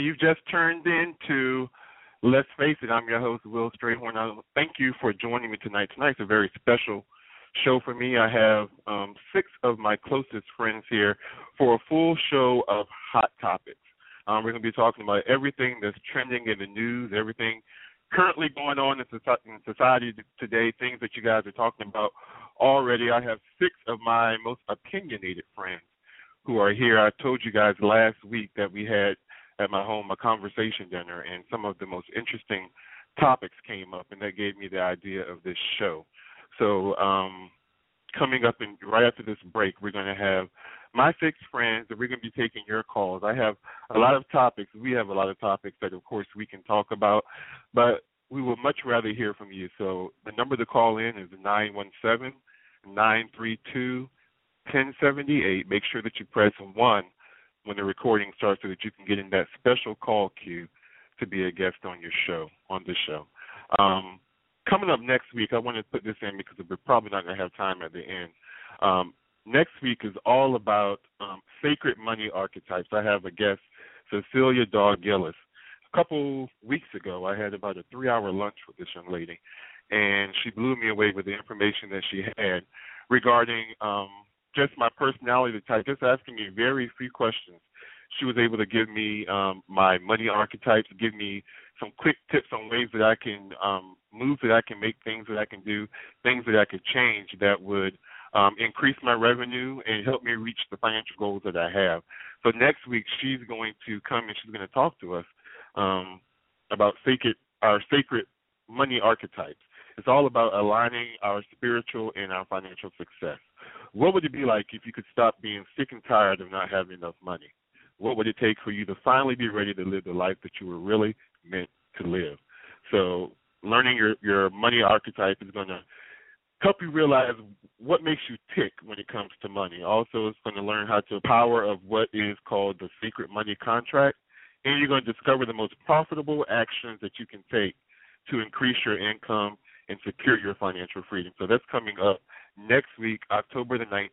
You've just turned into Let's Face It. I'm your host, Will Strayhorn. I Thank you for joining me tonight. Tonight's a very special show for me. I have um, six of my closest friends here for a full show of hot topics. Um, we're going to be talking about everything that's trending in the news, everything currently going on in society today, things that you guys are talking about already. I have six of my most opinionated friends who are here. I told you guys last week that we had at my home a conversation dinner, and some of the most interesting topics came up, and that gave me the idea of this show. So, um, coming up and right after this break, we're going to have my six friends, and we're going to be taking your calls. I have a lot of topics. We have a lot of topics that, of course, we can talk about, but we would much rather hear from you. So the number to call in is nine one seven nine three two ten seventy eight. Make sure that you press one when the recording starts so that you can get in that special call queue to be a guest on your show, on this show. Um, coming up next week, I want to put this in because we're probably not going to have time at the end. Um, next week is all about um, sacred money archetypes. I have a guest, Cecilia Dog Gillis. A couple weeks ago, I had about a three hour lunch with this young lady, and she blew me away with the information that she had regarding um, just my personality type, just asking me very few questions. She was able to give me um, my money archetypes, give me some quick tips on ways that I can um, move, that I can make things that I can do, things that I could change that would um, increase my revenue and help me reach the financial goals that I have. So next week she's going to come and she's going to talk to us um, about sacred our sacred money archetypes. It's all about aligning our spiritual and our financial success. What would it be like if you could stop being sick and tired of not having enough money? What would it take for you to finally be ready to live the life that you were really meant to live? So, learning your your money archetype is going to help you realize what makes you tick when it comes to money. Also, it's going to learn how to power of what is called the secret money contract, and you're going to discover the most profitable actions that you can take to increase your income and secure your financial freedom. So that's coming up next week, October the 19th.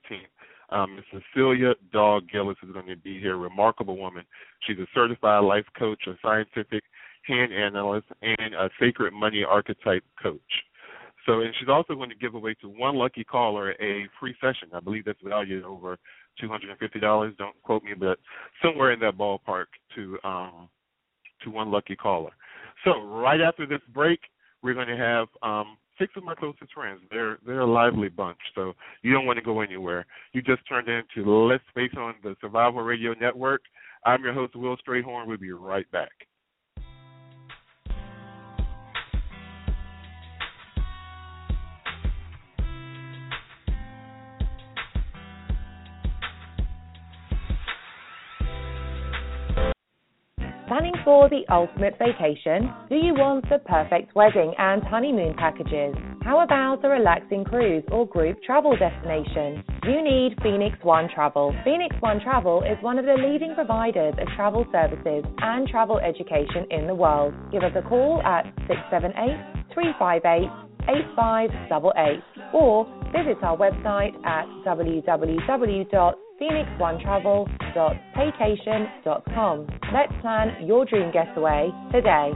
Um, Cecilia Dog Gillis is going to be here. Remarkable woman. She's a certified life coach, a scientific hand analyst, and a sacred money archetype coach. So, and she's also going to give away to one lucky caller a free session. I believe that's valued over two hundred and fifty dollars. Don't quote me, but somewhere in that ballpark to um, to one lucky caller. So, right after this break, we're going to have um, six of my closest friends. They're they're a lively bunch, so you don't want to go anywhere. You just turned into Let's Face on the Survival Radio Network. I'm your host, Will Strayhorn. We'll be right back. Planning for the ultimate vacation? Do you want the perfect wedding and honeymoon packages? How about a relaxing cruise or group travel destination? You need Phoenix One Travel. Phoenix One Travel is one of the leading providers of travel services and travel education in the world. Give us a call at 678 358 8588 or visit our website at www.phoenixonetravel.paycation.com. Let's plan your dream getaway today.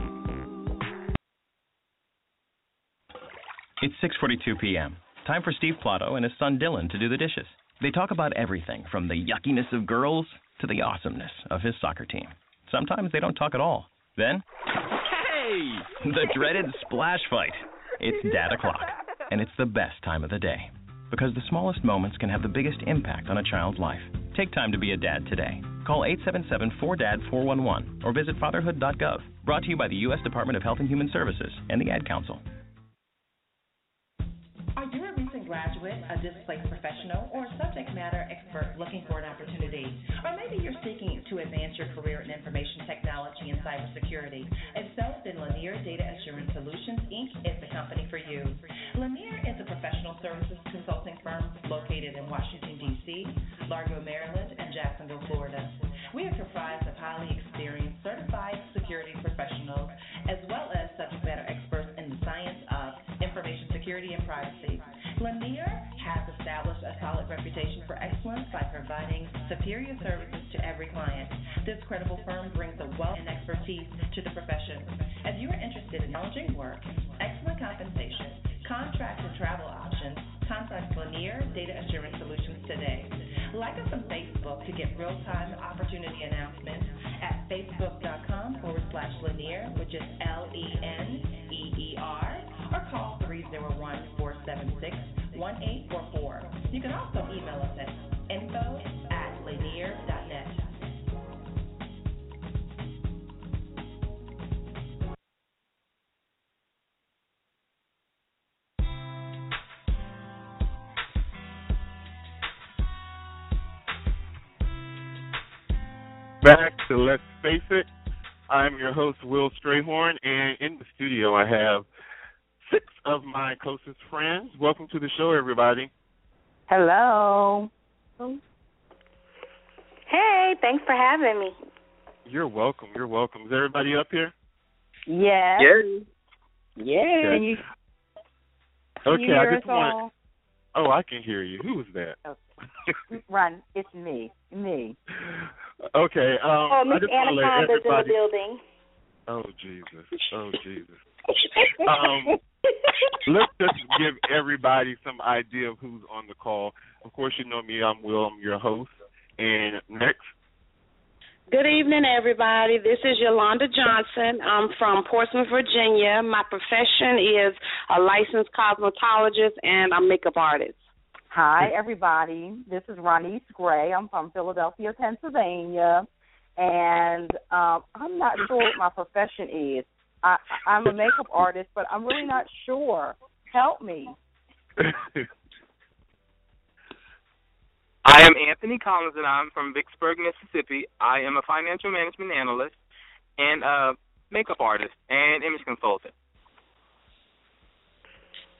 It's 6:42 p.m. Time for Steve Plato and his son Dylan to do the dishes. They talk about everything from the yuckiness of girls to the awesomeness of his soccer team. Sometimes they don't talk at all. Then, hey, the dreaded splash fight. It's dad o'clock, and it's the best time of the day because the smallest moments can have the biggest impact on a child's life. Take time to be a dad today. Call 877-4DAD-411 or visit fatherhood.gov. Brought to you by the U.S. Department of Health and Human Services and the Ad Council graduate, a displaced professional, or a subject matter expert looking for an opportunity. Or maybe you're seeking to advance your career in information technology and cybersecurity. If so, then Lanier Data Assurance Solutions, Inc. is the company for you. Lanier is a professional services consulting firm located in Washington, D.C., Largo, Maryland, and Jacksonville, Florida. We are comprised of highly experienced certified security professionals as well as subject matter experts in the science of information security and privacy. Lanier has established a solid reputation for excellence by providing superior services to every client. This credible firm brings a wealth and expertise to the profession. If you are interested in challenging work, excellent compensation, contract and travel options, contact Lanier Data Assurance Solutions today. Like us on Facebook to get real time opportunity announcements at facebook.com forward slash Lanier, which is L N R, or call 301 476 1844. You can also email us at info at lanier.net. Back to Let's Face It. I'm your host, Will Strayhorn, and in the studio I have six of my closest friends. Welcome to the show, everybody. Hello. Hey, thanks for having me. You're welcome. You're welcome. Is everybody up here? Yes. Yes. Yeah. Can you, can Okay, you hear I just us want. all? Oh, I can hear you. Who was that? Run. It's me. Me. okay. Um, Oh, Miss just want Anaconda's in the building. Oh Jesus. Oh Jesus. Um, Let's just give everybody some idea of who's on the call. Of course, you know me. I'm Will. I'm your host. And next, Good evening, everybody. This is Yolanda Johnson. I'm from Portsmouth, Virginia. My profession is a licensed cosmetologist and a makeup artist. Hi, everybody. This is Ronise Gray. I'm from Philadelphia, Pennsylvania, and um, I'm not sure what my profession is. I, I'm a makeup artist, but I'm really not sure. Help me. I am Anthony Collins, and I'm from Vicksburg, Mississippi. I am a financial management analyst and a makeup artist and image consultant.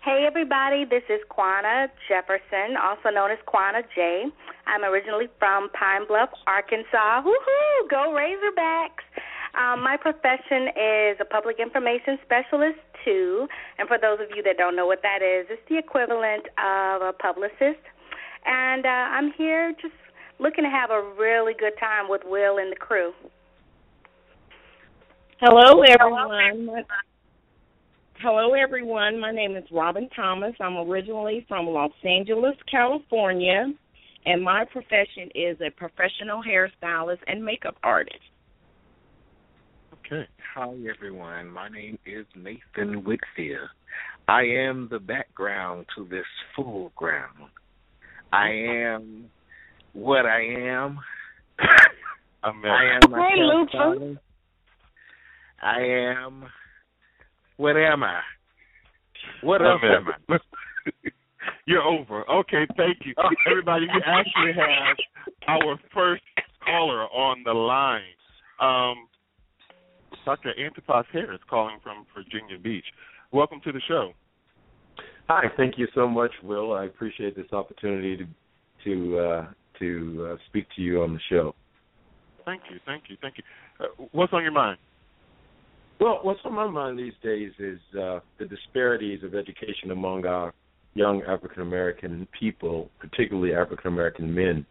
Hey everybody, this is Quana Jefferson, also known as Quana J. I'm originally from Pine Bluff, Arkansas. Woohoo! Go Razorbacks! Um, my profession is a public information specialist too, and for those of you that don't know what that is, it's the equivalent of a publicist. And uh, I'm here just looking to have a really good time with Will and the crew. Hello, everyone. Hello, everyone. My name is Robin Thomas. I'm originally from Los Angeles, California, and my profession is a professional hairstylist and makeup artist. Okay. Hi, everyone. My name is Nathan Whitfield. I am the background to this full ground. I am what I am. I'm I am Hey. Luther. I am. What am I? What I'm else am I? You're over. Okay, thank you. Everybody, we actually have our first caller on the line. Um, Dr. Antipas Harris calling from Virginia Beach. Welcome to the show. Hi, thank you so much, Will. I appreciate this opportunity to to uh, to uh, speak to you on the show. Thank you, thank you, thank you. Uh, what's on your mind? Well, what's on my mind these days is uh, the disparities of education among our young African American people, particularly African American men,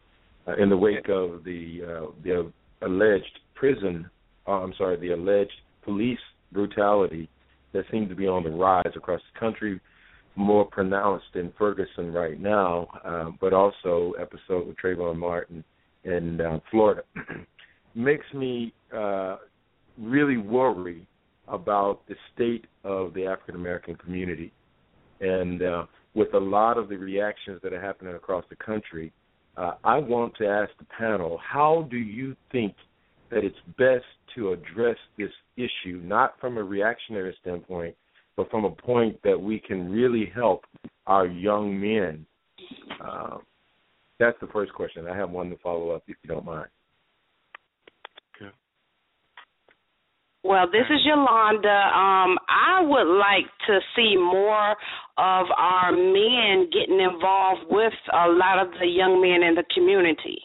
uh, in the wake of the uh, the alleged prison. Uh, I'm sorry, the alleged police brutality that seems to be on the rise across the country, more pronounced in Ferguson right now, uh, but also episode with Trayvon Martin in uh, Florida, makes me uh, really worry about the state of the African American community. And uh, with a lot of the reactions that are happening across the country, uh, I want to ask the panel how do you think that it's best to address this issue, not from a reactionary standpoint, but from a point that we can really help our young men? Uh, that's the first question. I have one to follow up if you don't mind. Okay. Well, this is Yolanda. Um, I would like to see more of our men getting involved with a lot of the young men in the community,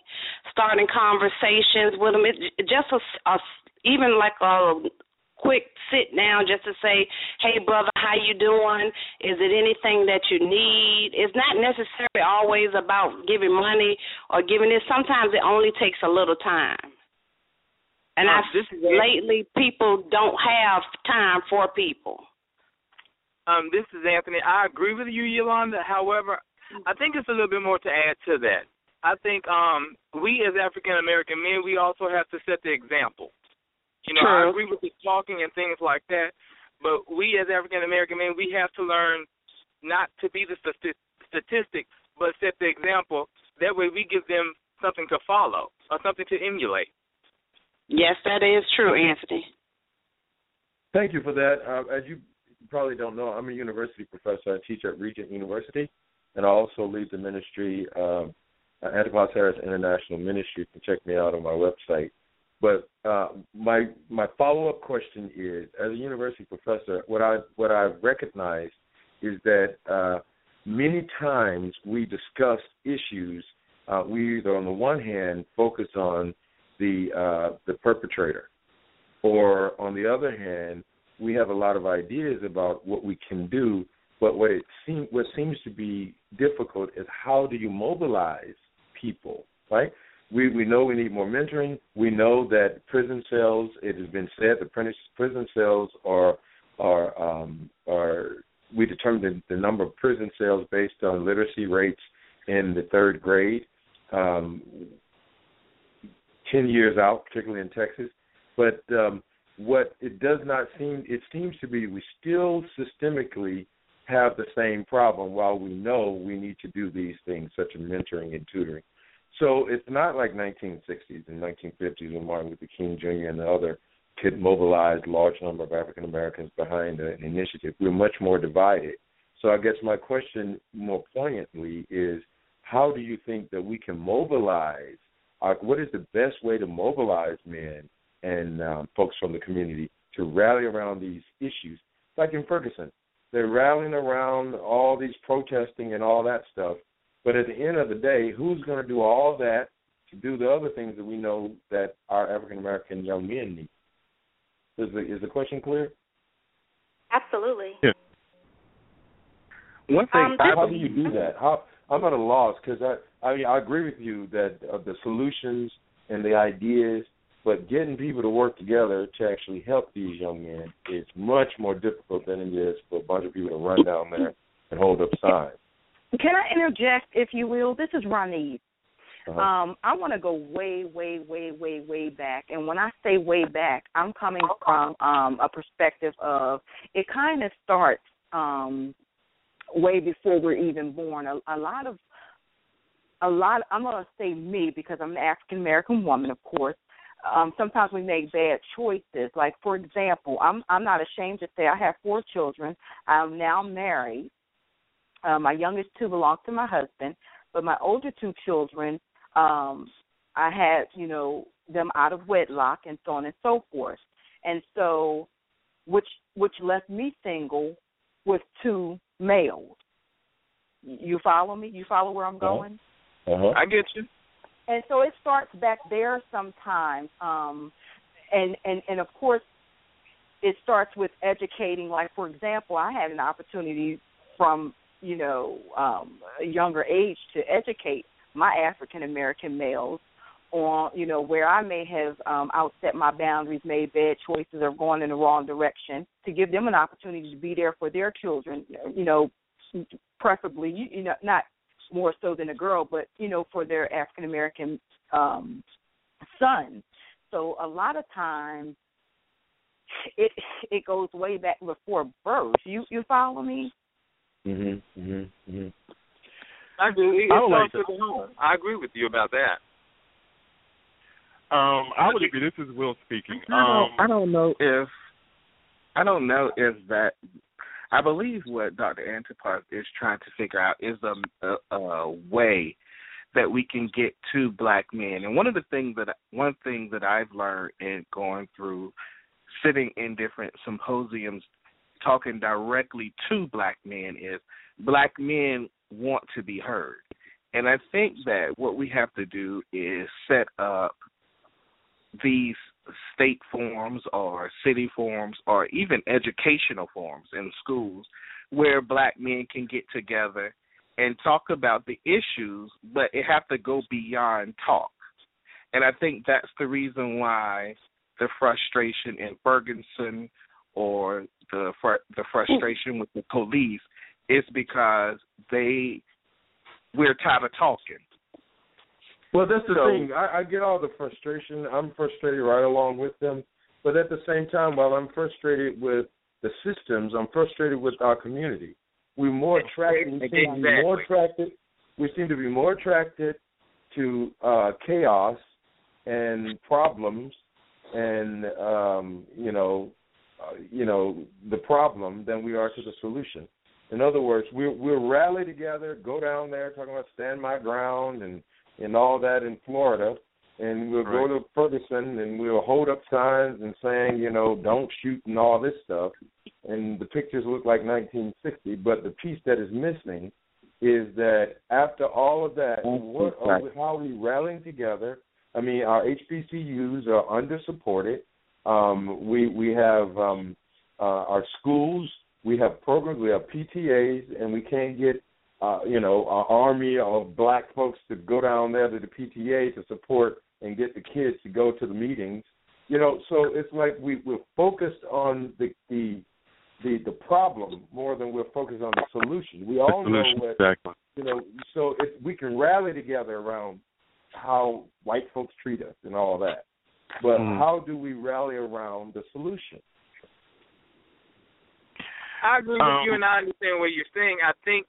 starting conversations with them. It, just a, a, even like a quick sit down just to say, "Hey, brother, how you doing? Is it anything that you need?" It's not necessarily always about giving money or giving it. Sometimes it only takes a little time. And Uh, I this is lately people don't have time for people. Um, this is Anthony. I agree with you, Yolanda. However, I think it's a little bit more to add to that. I think um, we as African American men, we also have to set the example. You know, I True. agree with the talking and things like that, but we as African American men, we have to learn not to be the stati- statistic, but set the example. That way, we give them something to follow or something to emulate. Yes, that is true, Anthony. Thank you for that. Uh, as you probably don't know, I'm a university professor. I teach at Regent University, and I also lead the ministry, um, uh, Antipas Harris International Ministry. You can check me out on my website. But uh, my my follow up question is, as a university professor, what I what I recognize is that uh, many times we discuss issues. Uh, we either on the one hand focus on the uh, the perpetrator, or on the other hand, we have a lot of ideas about what we can do. But what it seem what seems to be difficult is how do you mobilize people, right? We we know we need more mentoring. We know that prison cells. It has been said the prison cells are are um, are we determine the, the number of prison cells based on literacy rates in the third grade. Um, 10 years out, particularly in Texas. But um, what it does not seem, it seems to be we still systemically have the same problem while we know we need to do these things such as mentoring and tutoring. So it's not like 1960s and 1950s when Martin Luther King Jr. and the other could mobilize large number of African Americans behind an initiative. We're much more divided. So I guess my question more poignantly is how do you think that we can mobilize uh, what is the best way to mobilize men and um, folks from the community to rally around these issues? Like in Ferguson, they're rallying around all these protesting and all that stuff. But at the end of the day, who's going to do all that to do the other things that we know that our African American young men need? Is the is the question clear? Absolutely. Yeah. One thing Um, How do you do that? How I'm at a loss because I I mean I agree with you that uh, the solutions and the ideas, but getting people to work together to actually help these young men is much more difficult than it is for a bunch of people to run down there and hold up signs. Can I interject, if you will? This is Ronnie. Uh-huh. Um, I want to go way, way, way, way, way back. And when I say way back, I'm coming from um, a perspective of it kind of starts um, way before we're even born. A, a lot of, a lot. I'm going to say me because I'm an African American woman, of course. Um, sometimes we make bad choices. Like for example, I'm I'm not ashamed to say I have four children. I'm now married. Uh, my youngest two belong to my husband, but my older two children, um, I had, you know, them out of wedlock and so on and so forth. And so which which left me single with two males. You follow me? You follow where I'm going? Uh-huh. I get you. And so it starts back there sometimes um and and and of course it starts with educating like for example i had an opportunity from you know um a younger age to educate my african american males on you know where i may have um outset my boundaries made bad choices or gone in the wrong direction to give them an opportunity to be there for their children you know preferably you, you know not more so than a girl, but you know, for their African American um son. So a lot of times it it goes way back before birth. You you follow me? Mhm. Mhm. Mhm. I agree. It I like starts with home. I agree with you about that. Um, I would agree. This is Will speaking. I don't, Um, I don't know if I don't know if that. I believe what Dr. Antipas is trying to figure out is a, a, a way that we can get to black men. And one of the things that one thing that I've learned in going through sitting in different symposiums talking directly to black men is black men want to be heard. And I think that what we have to do is set up these state forums or city forums or even educational forums in schools where black men can get together and talk about the issues, but it have to go beyond talk. And I think that's the reason why the frustration in Ferguson or the fr- the frustration with the police is because they we're tired of talking. Well, that's the So- thing. I, I get all the frustration. I'm frustrated right along with them. But at the same time, while I'm frustrated with the systems, I'm frustrated with our community. We're more attracted. We seem to be more attracted. We seem to be more attracted to uh, chaos and problems, and um, you know, uh, you know, the problem than we are to the solution. In other words, we we'll rally together, go down there, talking about stand my ground and and all that in Florida, and we'll go to Ferguson and we'll hold up signs and saying, you know, don't shoot and all this stuff. And the pictures look like 1960, but the piece that is missing is that after all of that, what are we, how are we rallying together? I mean, our HBCUs are under supported. Um, we we have um, uh, our schools, we have programs, we have PTAs, and we can't get uh, you know, our army of black folks to go down there to the PTA to support and get the kids to go to the meetings. You know, so it's like we we're focused on the the the, the problem more than we're focused on the solution. We all know solution, what exactly. you know. So if we can rally together around how white folks treat us and all that, but Mm. how do we rally around the solution? I agree with Um, you, and I understand what you're saying. I think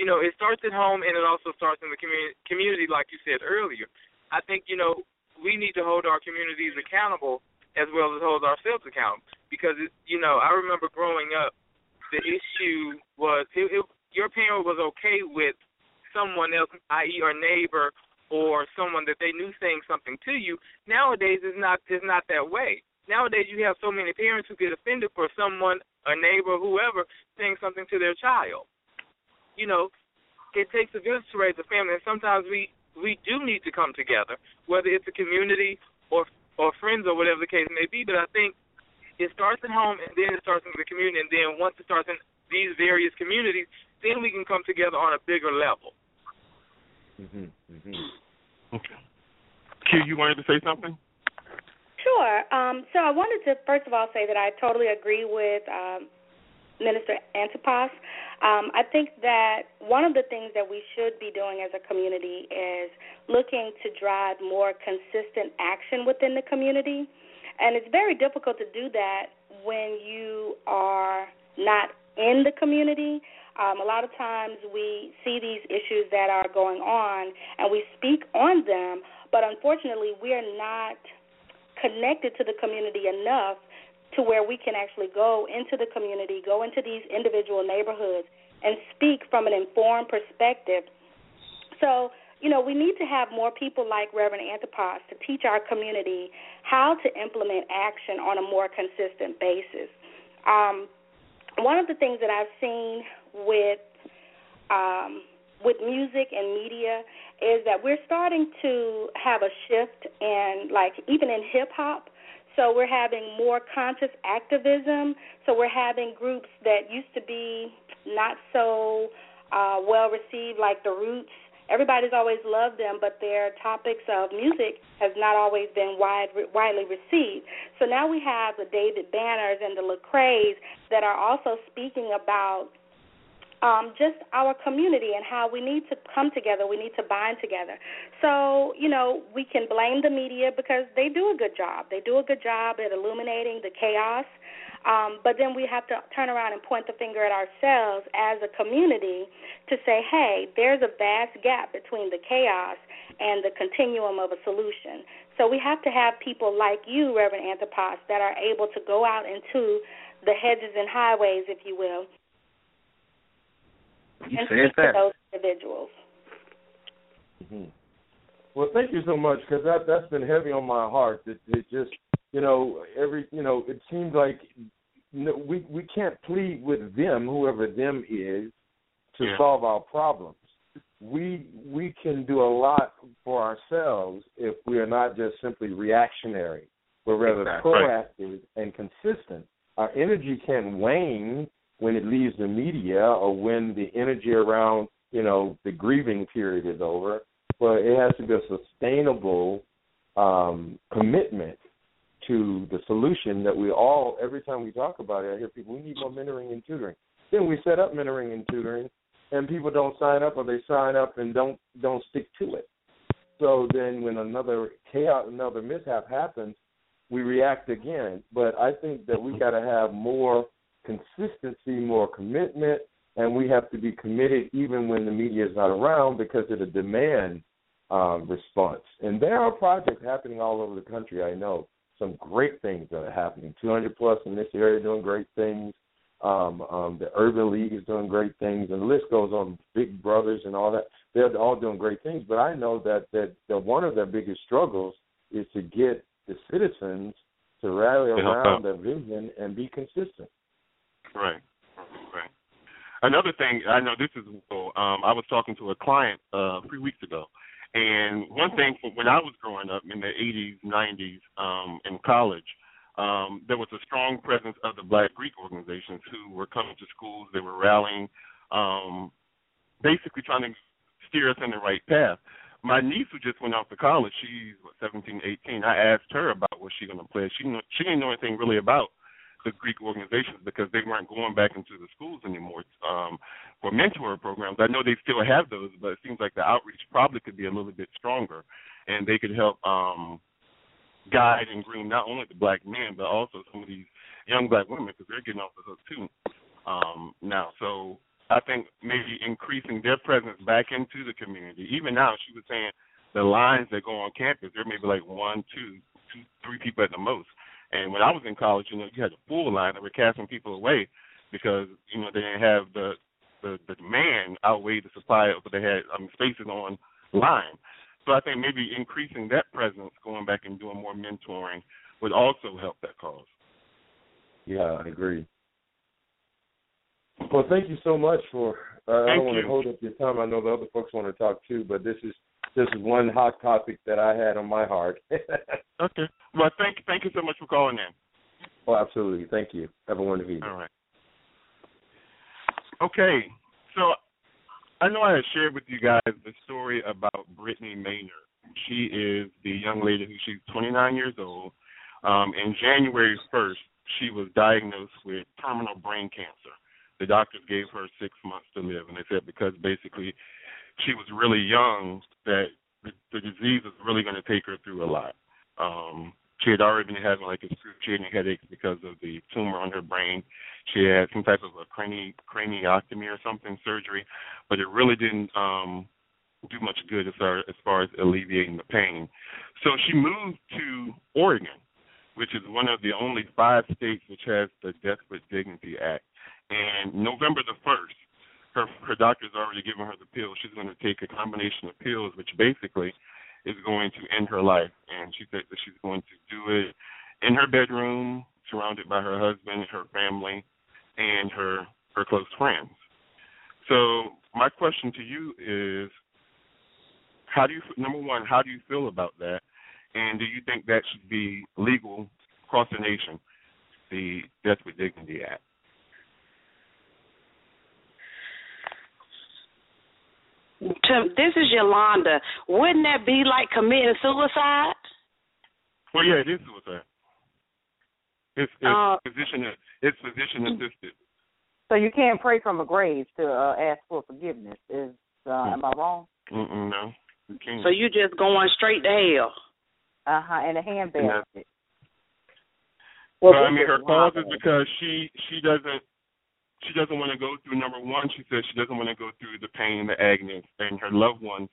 you know it starts at home, and it also starts in the community. Community, like you said earlier. I think you know we need to hold our communities accountable as well as hold ourselves accountable. Because you know, I remember growing up, the issue was it, it, your parent was okay with someone else, i.e., a neighbor or someone that they knew saying something to you. Nowadays, it's not it's not that way. Nowadays, you have so many parents who get offended for someone, a neighbor, whoever, saying something to their child. You know, it takes a village to raise a family, and sometimes we we do need to come together, whether it's a community or or friends or whatever the case may be. But I think it starts at home, and then it starts in the community, and then once it starts in these various communities, then we can come together on a bigger level. Mm-hmm. Mm-hmm. Okay. Q, you wanted to say something? Sure. Um, so I wanted to first of all say that I totally agree with um, Minister Antipas. Um, I think that one of the things that we should be doing as a community is looking to drive more consistent action within the community. And it's very difficult to do that when you are not in the community. Um, a lot of times we see these issues that are going on and we speak on them, but unfortunately we are not connected to the community enough to where we can actually go into the community, go into these individual neighborhoods, and speak from an informed perspective. So, you know, we need to have more people like Reverend Antipas to teach our community how to implement action on a more consistent basis. Um, one of the things that I've seen with um, with music and media is that we're starting to have a shift in, like, even in hip hop. So we're having more conscious activism. So we're having groups that used to be not so uh, well received, like the Roots. Everybody's always loved them, but their topics of music has not always been wide, widely received. So now we have the David Banners and the Lecrae's that are also speaking about um, just our community and how we need to come together, we need to bind together. So, you know, we can blame the media because they do a good job. They do a good job at illuminating the chaos. Um, but then we have to turn around and point the finger at ourselves as a community to say, hey, there's a vast gap between the chaos and the continuum of a solution. So we have to have people like you, Reverend Antipas, that are able to go out into the hedges and highways, if you will, You and said speak to that. those individuals. hmm Well, thank you so much because that that's been heavy on my heart. It, it just you know every you know it seems like you know, we we can't plead with them, whoever them is, to Yeah. solve our problems. We we can do a lot for ourselves if we are not just simply reactionary. but rather Exactly. proactive and consistent. Our energy can wane when it leaves the media or when the energy around, you know, the grieving period is over. But it has to be a sustainable um, commitment to the solution that we all, every time we talk about it, I hear people, we need more mentoring and tutoring. Then we set up mentoring and tutoring, and people don't sign up, or they sign up and don't don't stick to it. So then, when another chaos, another mishap happens, we react again. But I think that we got to have more consistency, more commitment, and we have to be committed even when the media is not around because of the demand um, response. And there are projects happening all over the country. I know some great things that are happening. 200 plus in this area doing great things. Um, um, the Urban League is doing great things, and the list goes on. Big Brothers and all that. They're all doing great things. But I know that that, that one of their biggest struggles is to get the citizens to rally around their vision and be consistent. Right. Right. Another thing, I know this is um I was talking to a client uh three weeks ago and one thing from when I was growing up in the eighties, nineties, um, in college, um, there was a strong presence of the black Greek organizations who were coming to schools, they were rallying, um, basically trying to steer us in the right path. My niece who just went off to college, she's what, seventeen, eighteen. I asked her about what she gonna play. She knew, she didn't know anything really about the Greek organizations because they weren't going back into the schools anymore um, for mentor programs. I know they still have those, but it seems like the outreach probably could be a little bit stronger, and they could help um, guide and groom not only the black men but also some of these young black women because they're getting off the hook too um, now. So I think maybe increasing their presence back into the community. Even now, she was saying the lines that go on campus, there may be like one, two, two, three people at the most. And when I was in college, you know, you had a full line that were casting people away because you know they didn't have the the, the demand outweighed the supply, but they had um, spaces on line. So I think maybe increasing that presence, going back and doing more mentoring, would also help that cause. Yeah, I agree. Well, thank you so much for. Uh, I don't want to hold up your time. I know the other folks want to talk too, but this is this is one hot topic that I had on my heart. Okay. Well, thank thank you so much for calling in. oh, absolutely. Thank you. Have a wonderful evening. All right. Okay. So I know I had shared with you guys the story about Brittany Maynard. She is the young lady who she's 29 years old. Um, in January 1st, she was diagnosed with terminal brain cancer. The doctors gave her six months to live, and they said because basically she was really young that the, the disease was really going to take her through a lot. Um, she had already been having like excruciating headaches because of the tumor on her brain. She had some type of a crani- craniotomy or something surgery, but it really didn't um do much good as far as far as alleviating the pain. So she moved to Oregon, which is one of the only five states which has the Death with Dignity Act. And November the first, her her doctor's already given her the pill. She's going to take a combination of pills, which basically is going to end her life. And she said that she's going to do it in her bedroom, surrounded by her husband, her family, and her her close friends. So my question to you is, how do you number one, how do you feel about that, and do you think that should be legal across the nation, the Death with Dignity Act? To, this is Yolanda. Wouldn't that be like committing suicide? Well, yeah, it is suicide. It's, it's Uh, physician it's physician assisted. So you can't pray from a grave to uh, ask for forgiveness. Is uh, am I wrong? Mm-mm, no, you can't. So you just going straight to hell. Uh huh. And a handbasket. Well, Well, I mean, her cause is because she she doesn't she doesn't want to go through number one. She says she doesn't want to go through the pain, and the agony, and her loved ones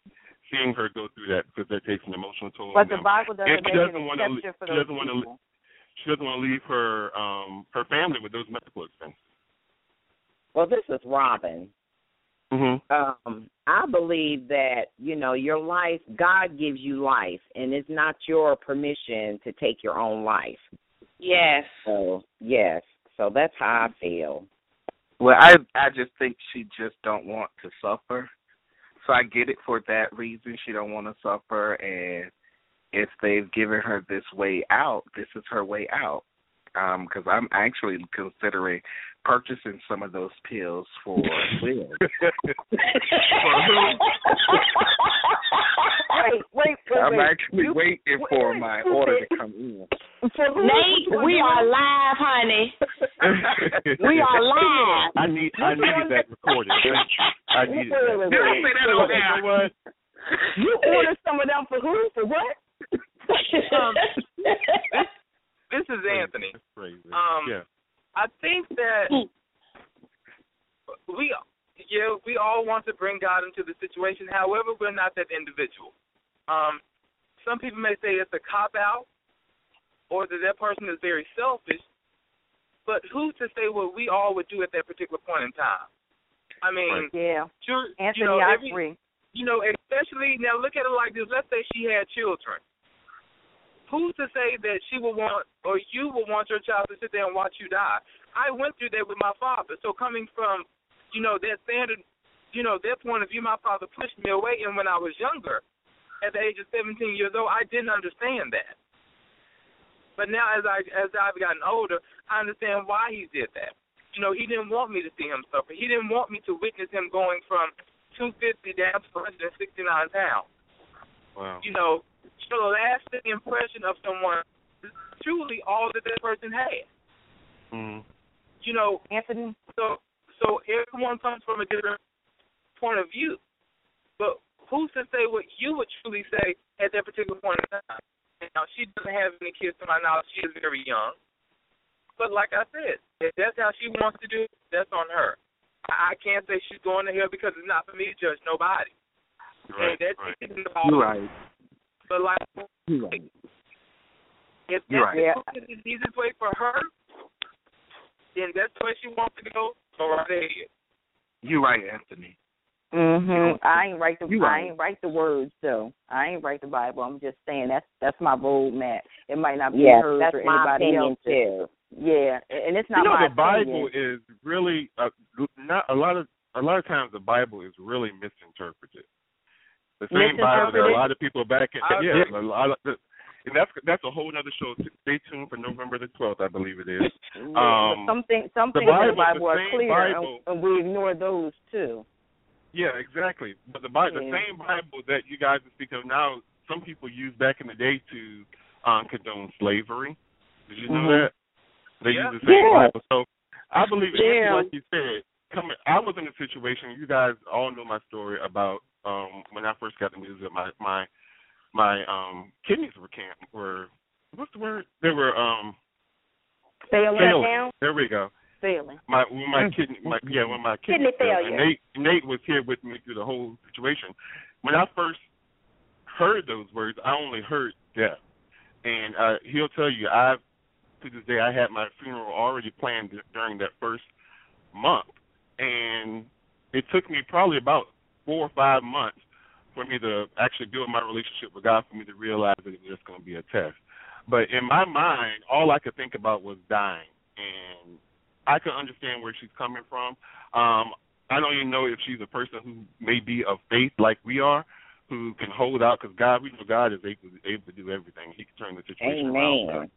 seeing her go through that because that takes an emotional toll. But on the them. Bible doesn't and she doesn't want to. She doesn't want to. She doesn't want to leave her um her family with those medical expenses. Well, this is Robin. Mm-hmm. Um, I believe that you know your life. God gives you life, and it's not your permission to take your own life. Yes. So yes, so that's how I feel. Well, I I just think she just don't want to suffer. So I get it for that reason. She don't want to suffer, and if they've given her this way out, this is her way out. Because um, I'm actually considering purchasing some of those pills for Will. wait, wait, wait, I'm actually You- waiting for wait, my wait. order to come in. Nate, we are live, honey. We are live. I need I needed that recorded. Thank you. I needed Wait, wait, that. wait, wait. You know what? You ordered some of them for who? For what? Um, this is Anthony. That's crazy. Um, yeah. I think that we, yeah, we all want to bring God into the situation. However, we're not that individual. Um, some people may say it's a cop out, or that that person is very selfish. But who's to say what we all would do at that particular point in time? I mean, Yeah, sure, Anthony, you know, I every, agree. you know, especially now look at it like this. Let's say she had children. Who's to say that she would want or you would want your child to sit there and watch you die? I went through that with my father. So coming from, you know, that standard, you know, that point of view, my father pushed me away. And when I was younger, at the age of 17 years old, I didn't understand that. But now, as I as I've gotten older, I understand why he did that. You know, he didn't want me to see him suffer. He didn't want me to witness him going from 250 down to 169 pounds. Wow. You know, so the lasting impression of someone is truly all that that person had. Mm. You know, Anthony. so so everyone comes from a different point of view. But who's to say what you would truly say at that particular point in time? Now she doesn't have any kids to my knowledge, she is very young. But like I said, if that's how she wants to do it, that's on her. I I can't say she's going to hell because it's not for me to judge nobody. Right. and that's right. You're right. But like You're right. if that's right. the easiest way for her, then that's the way she wants to go. Go right ahead. You're right, Anthony. Mhm. I ain't write the You I ain't write the words though. I ain't write the Bible. I'm just saying that's that's my roadmap. It might not be Yes, hers or anybody else's. too. Yeah, and it's not you know my the Bible opinion. is really uh, not a lot of a lot of times the Bible is really misinterpreted. The same Bible that a lot of people back in I yeah, a lot of, and that's that's a whole other show. Stay tuned for November the twelfth, I believe it is. Um, but some things some the in the Bible- Bible the are clear, Bible- and, and we ignore those too. Yeah, exactly. But the Bible, the same Bible that you guys speak of now, some people used back in the day to um, condone slavery. Did you know Mhm. that? They Yeah. use the same Yeah. Bible. So I believe. Yeah. like you said, coming. I was in a situation. You guys all know my story about um, when I first got the music. My my my um, kidneys were can were what's the word? They were um, Failing failing. There we go failing. my when my kidney my yeah when my kidney, Kidney failed, failure. Nate Nate was here with me through the whole situation. When I first heard those words, I only heard death, and uh, he'll tell you I to this day I had my funeral already planned during that first month, and it took me probably about four or five months for me to actually build my relationship with God for me to realize that it was just going to be a test. But in my mind, all I could think about was dying, and I can understand where she's coming from. Um, I don't even know if she's a person who may be of faith like we are, who can hold out because God, we know God is able, able to do everything. He can turn the situation around. Amen.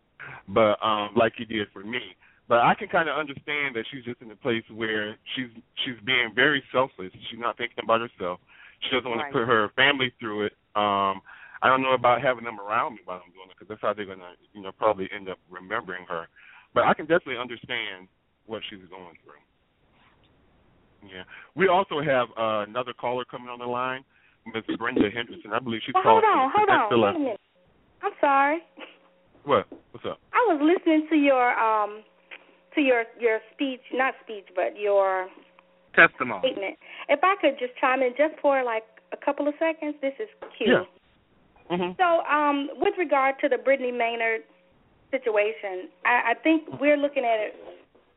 But um, like He did for me. But I can kind of understand that she's just in a place where she's she's being very selfless. She's not thinking about herself. She doesn't want Right. to put her family through it. Um, I don't know about having them around me while I'm doing it because that's how they're gonna, you know, probably end up remembering her. But I can definitely understand what she's going through. Yeah. We also have uh, another caller coming on the line, Miss Brenda Henderson. I believe she's Well, calling. hold on, from hold on. Wait a minute. I'm sorry. What? What's up? I was listening to your um to your your speech, not speech, but your Testimony. statement. If I could just chime in just for like a couple of seconds, this is cute. Yeah. Mm-hmm. So, um, with regard to the Brittany Maynard situation, I, I think we're looking at it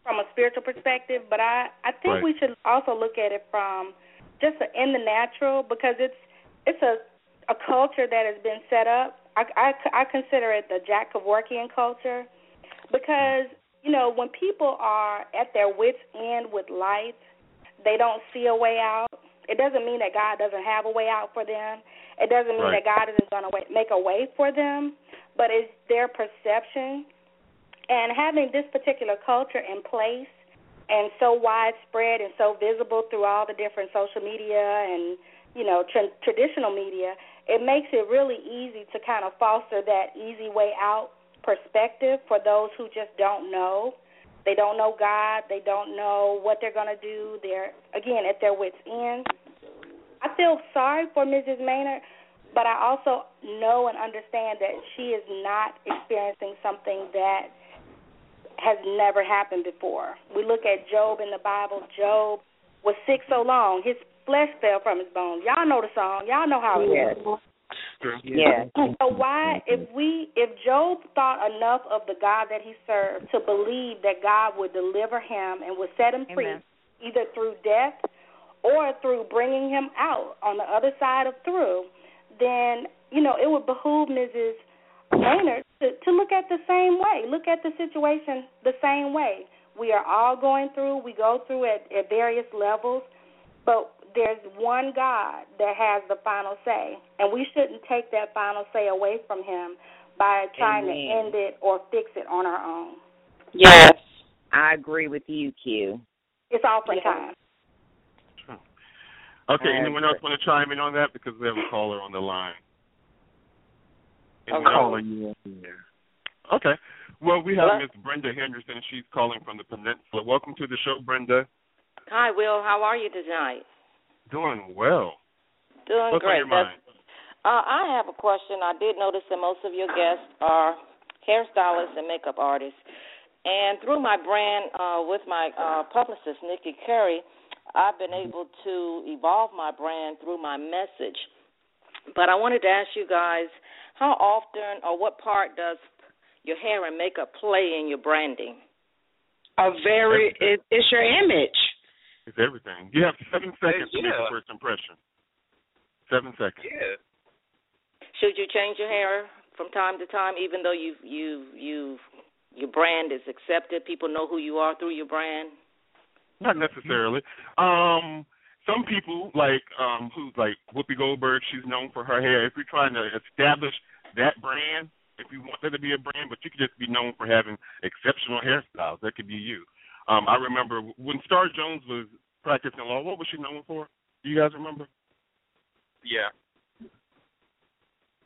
from a spiritual perspective, but I, I think Right. we should also look at it from just a, in the natural because it's it's a a culture that has been set up. I, I, I consider it the Jack Kevorkian culture because you know when people are at their wits end with life, they don't see a way out. It doesn't mean that God doesn't have a way out for them. It doesn't mean Right. that God isn't going to make a way for them, but it's their perception. And having this particular culture in place and so widespread and so visible through all the different social media and you know tra- traditional media, it makes it really easy to kind of foster that easy way out perspective for those who just don't know. They don't know God. They don't know what they're going to do. They're again at their wits' end. I feel sorry for Mrs. Maynard, but I also know and understand that she is not experiencing something that has never happened before. We look at Job in the Bible. Job was sick so long, his flesh fell from his bones. Y'all know the song. Y'all know how it Yes. is. Yes. So why, if we, if Job thought enough of the God that he served to believe that God would deliver him and would set him free, Amen. either through death or through bringing him out on the other side of through, then you know it would behoove Mrs. Maynard to, to look at the same way, look at the situation the same way. We are all going through. We go through at, at various levels, but there's one God that has the final say, and we shouldn't take that final say away from Him by trying Amen. to end it or fix it on our own. Yes. I agree with you, Q. It's offering time. Okay, anyone else want to chime in on that because we have a caller on the line? Anyone I'm calling you in here. Okay. Well, we have Hello? Miss Brenda Henderson. She's calling from the Peninsula. Welcome to the show, Brenda. Hi, Will. How are you tonight? Doing well. Doing What's great. on your mind? Uh, I have a question. I did notice that most of your guests are hairstylists and makeup artists. And through my brand uh, with my uh, publicist, Nikki Curry, I've been able to evolve my brand through my message. But I wanted to ask you guys how often or what part does your hair and makeup play in your branding? A very it, it's your image. It's everything. You have seven seconds to make a first impression. Seven seconds. Yeah. Should you change your hair from time to time, even though you you you your brand is accepted? People know who you are through your brand. Not necessarily. Um, some people like um who's like Whoopi Goldberg. She's known for her hair. If you're trying to establish that brand, if you want there to be a brand, but you could just be known for having exceptional hairstyles. That could be you. Um, I remember when Star Jones was practicing law. What was she known for? Do you guys remember? Yeah.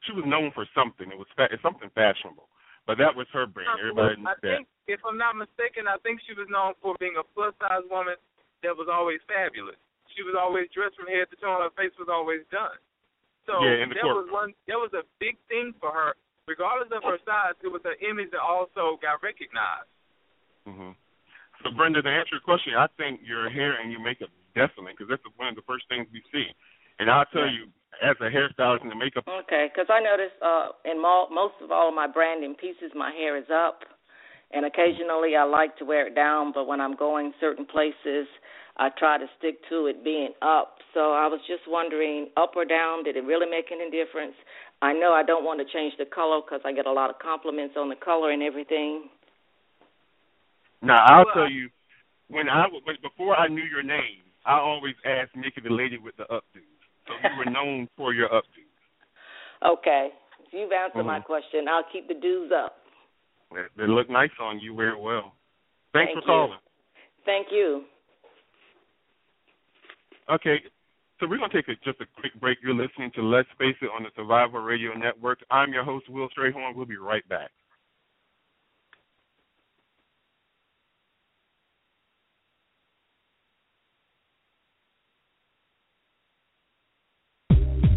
She was known for something. It was fa- it's something fashionable, but that was her brand. Everybody knew I that. think, if I'm not mistaken, I think she was known for being a plus size woman that was always fabulous. She was always dressed from head to toe, and her face was always done. So Yeah, in the that was one. That was a big thing for her. Regardless of her size, it was an image that also got recognized. hmm So, Brenda, to answer your question, I think your hair and your makeup definitely, because that's one of the first things we see. And I'll tell you, as a hairstylist and the makeup, Okay, because I noticed uh, in mo- most of all of my branding pieces, my hair is up, and occasionally I like to wear it down. But when I'm going certain places, I try to stick to it being up. So I was just wondering, up or down, did it really make any difference? I know I don't want to change the color because I get a lot of compliments on the color and everything. now I'll Well, tell you, when I was before I knew your name, I always asked Nikki, the lady with the updos. So you were known for your updos. Okay, if you've answered my Mhm. question, I'll keep the dues up. They, look nice on you. Wear it well. Thanks Thank for you. calling. Thank you. Okay, so we're gonna take a, just a quick break. You're listening to Let's Face It on the Survivor Radio Network. I'm your host, Will Strayhorn. We'll be right back. Do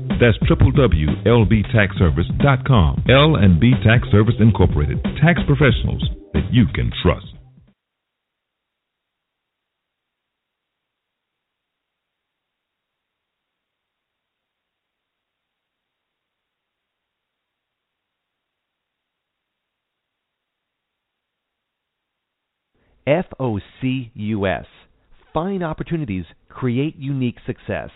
That's www.lbtaxservice.com. L&B Tax Service Incorporated. Tax professionals that you can trust. F O C U S. Find opportunities, create unique success.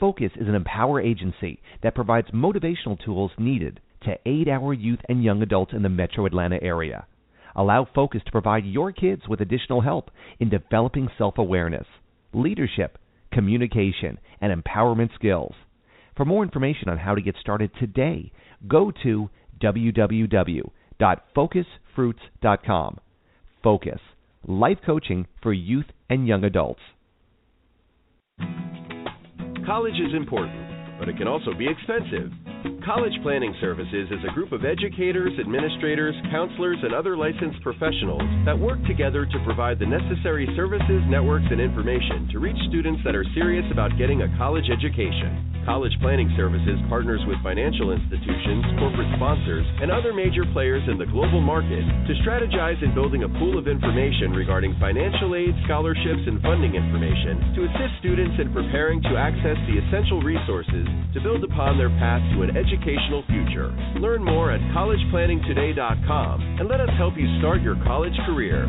Focus is an empower agency that provides motivational tools needed to aid our youth and young adults in the metro Atlanta area. Allow Focus to provide your kids with additional help in developing self awareness, leadership, communication, and empowerment skills. For more information on how to get started today, go to www.focusfruits.com. Focus, life coaching for youth and young adults. College is important, but it can also be expensive. College Planning Services is a group of educators, administrators, counselors, and other licensed professionals that work together to provide the necessary services, networks, and information to reach students that are serious about getting a college education. College Planning Services partners with financial institutions, corporate sponsors, and other major players in the global market to strategize in building a pool of information regarding financial aid, scholarships, and funding information to assist students in preparing to access the essential resources to build upon their path to an educational future. Learn more at collegeplanningtoday.com and let us help you start your college career.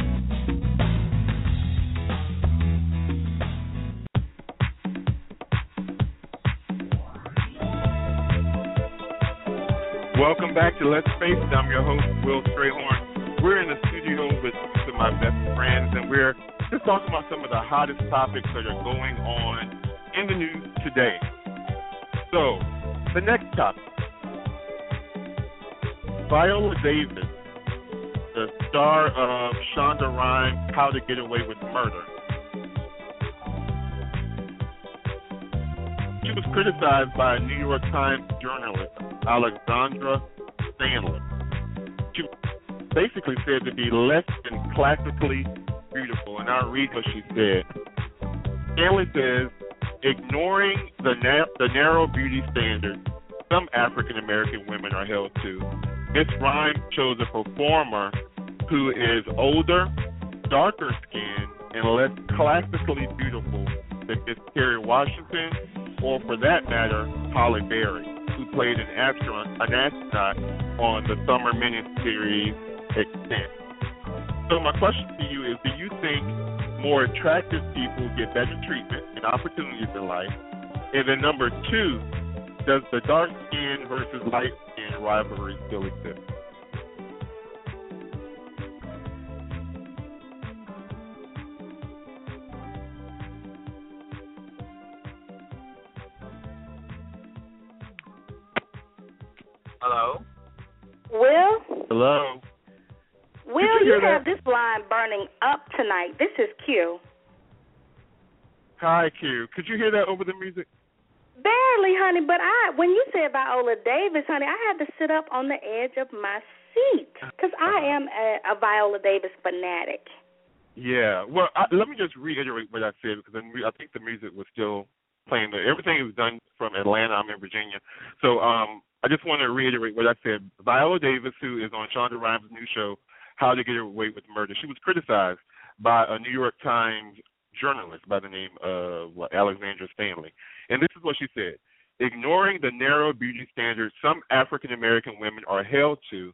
Welcome back to Let's Face It. I'm your host, Will Strayhorn. We're in the studio with some of my best friends, and we're just talking about some of the hottest topics that are going on in the news today. So, the next topic Viola Davis, the star of Shonda Rhimes' How to Get Away with Murder. She was criticized by a New York Times journalist, Alexandra Stanley. She basically said to be less than classically beautiful, and I'll read what she said. Stanley says, ignoring the, na- the narrow beauty standard some African American women are held to, Miss Rhimes chose a performer who is older, darker skinned, and less classically beautiful than Miss Kerry Washington, or for that matter, Halle Berry, who played an astronaut, an astronaut on the summer miniseries Extant. So my question to you is: Do you think more attractive people get better treatment and opportunities in life? And then number two, does the dark skin versus light skin rivalry still exist? Hello. Will? Hello. Will, you you, hear have this line burning up tonight. This is Q. Hi, Q. Could you hear that over the music? Barely, honey, but I when you said Viola Davis, honey, I had to sit up on the edge of my seat because I am a, a Viola Davis fanatic. Yeah. Well, I, let me just reiterate what I said because then I think the music was still playing. There. Everything was done from Atlanta. I'm in Virginia, so um, I just want to reiterate what I said. Viola Davis, who is on Shonda Rhimes' new show, How to Get Away with Murder, she was criticized by a New York Times journalist by the name of what, Alexandra Stanley. And this is what she said Ignoring the narrow beauty standards some African American women are held to,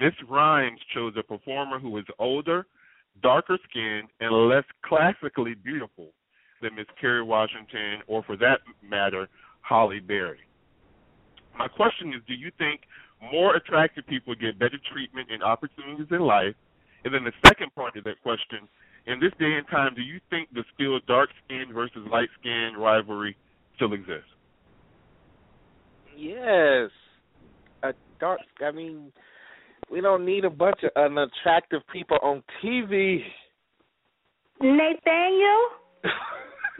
Miss Rhimes chose a performer who is older, darker skinned, and less classically beautiful than Miss Kerry Washington, or for that matter, Halle Berry. My question is do you think more attractive people get better treatment and opportunities in life? And then the second part of that question in this day and time, do you think the still dark skinned versus light skinned rivalry still exists? Yes. A dark I mean we don't need a bunch of unattractive people on TV. Nathaniel?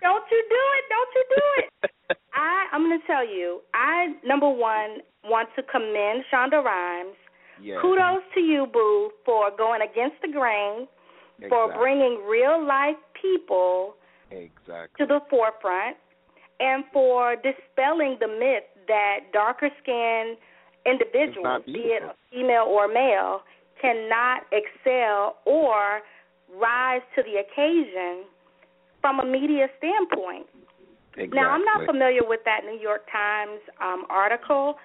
don't you do it. Don't you do it. I I'm gonna tell you, I number one want to commend Shonda Rhimes. Yes. Kudos to you, Boo, for going against the grain, for bringing real life people Exactly. to the forefront, and for dispelling the myth that darker skinned individuals, be it beautiful. female or male, cannot excel or rise to the occasion from a media standpoint. Exactly. Now, I'm not familiar with that New York Times um, article,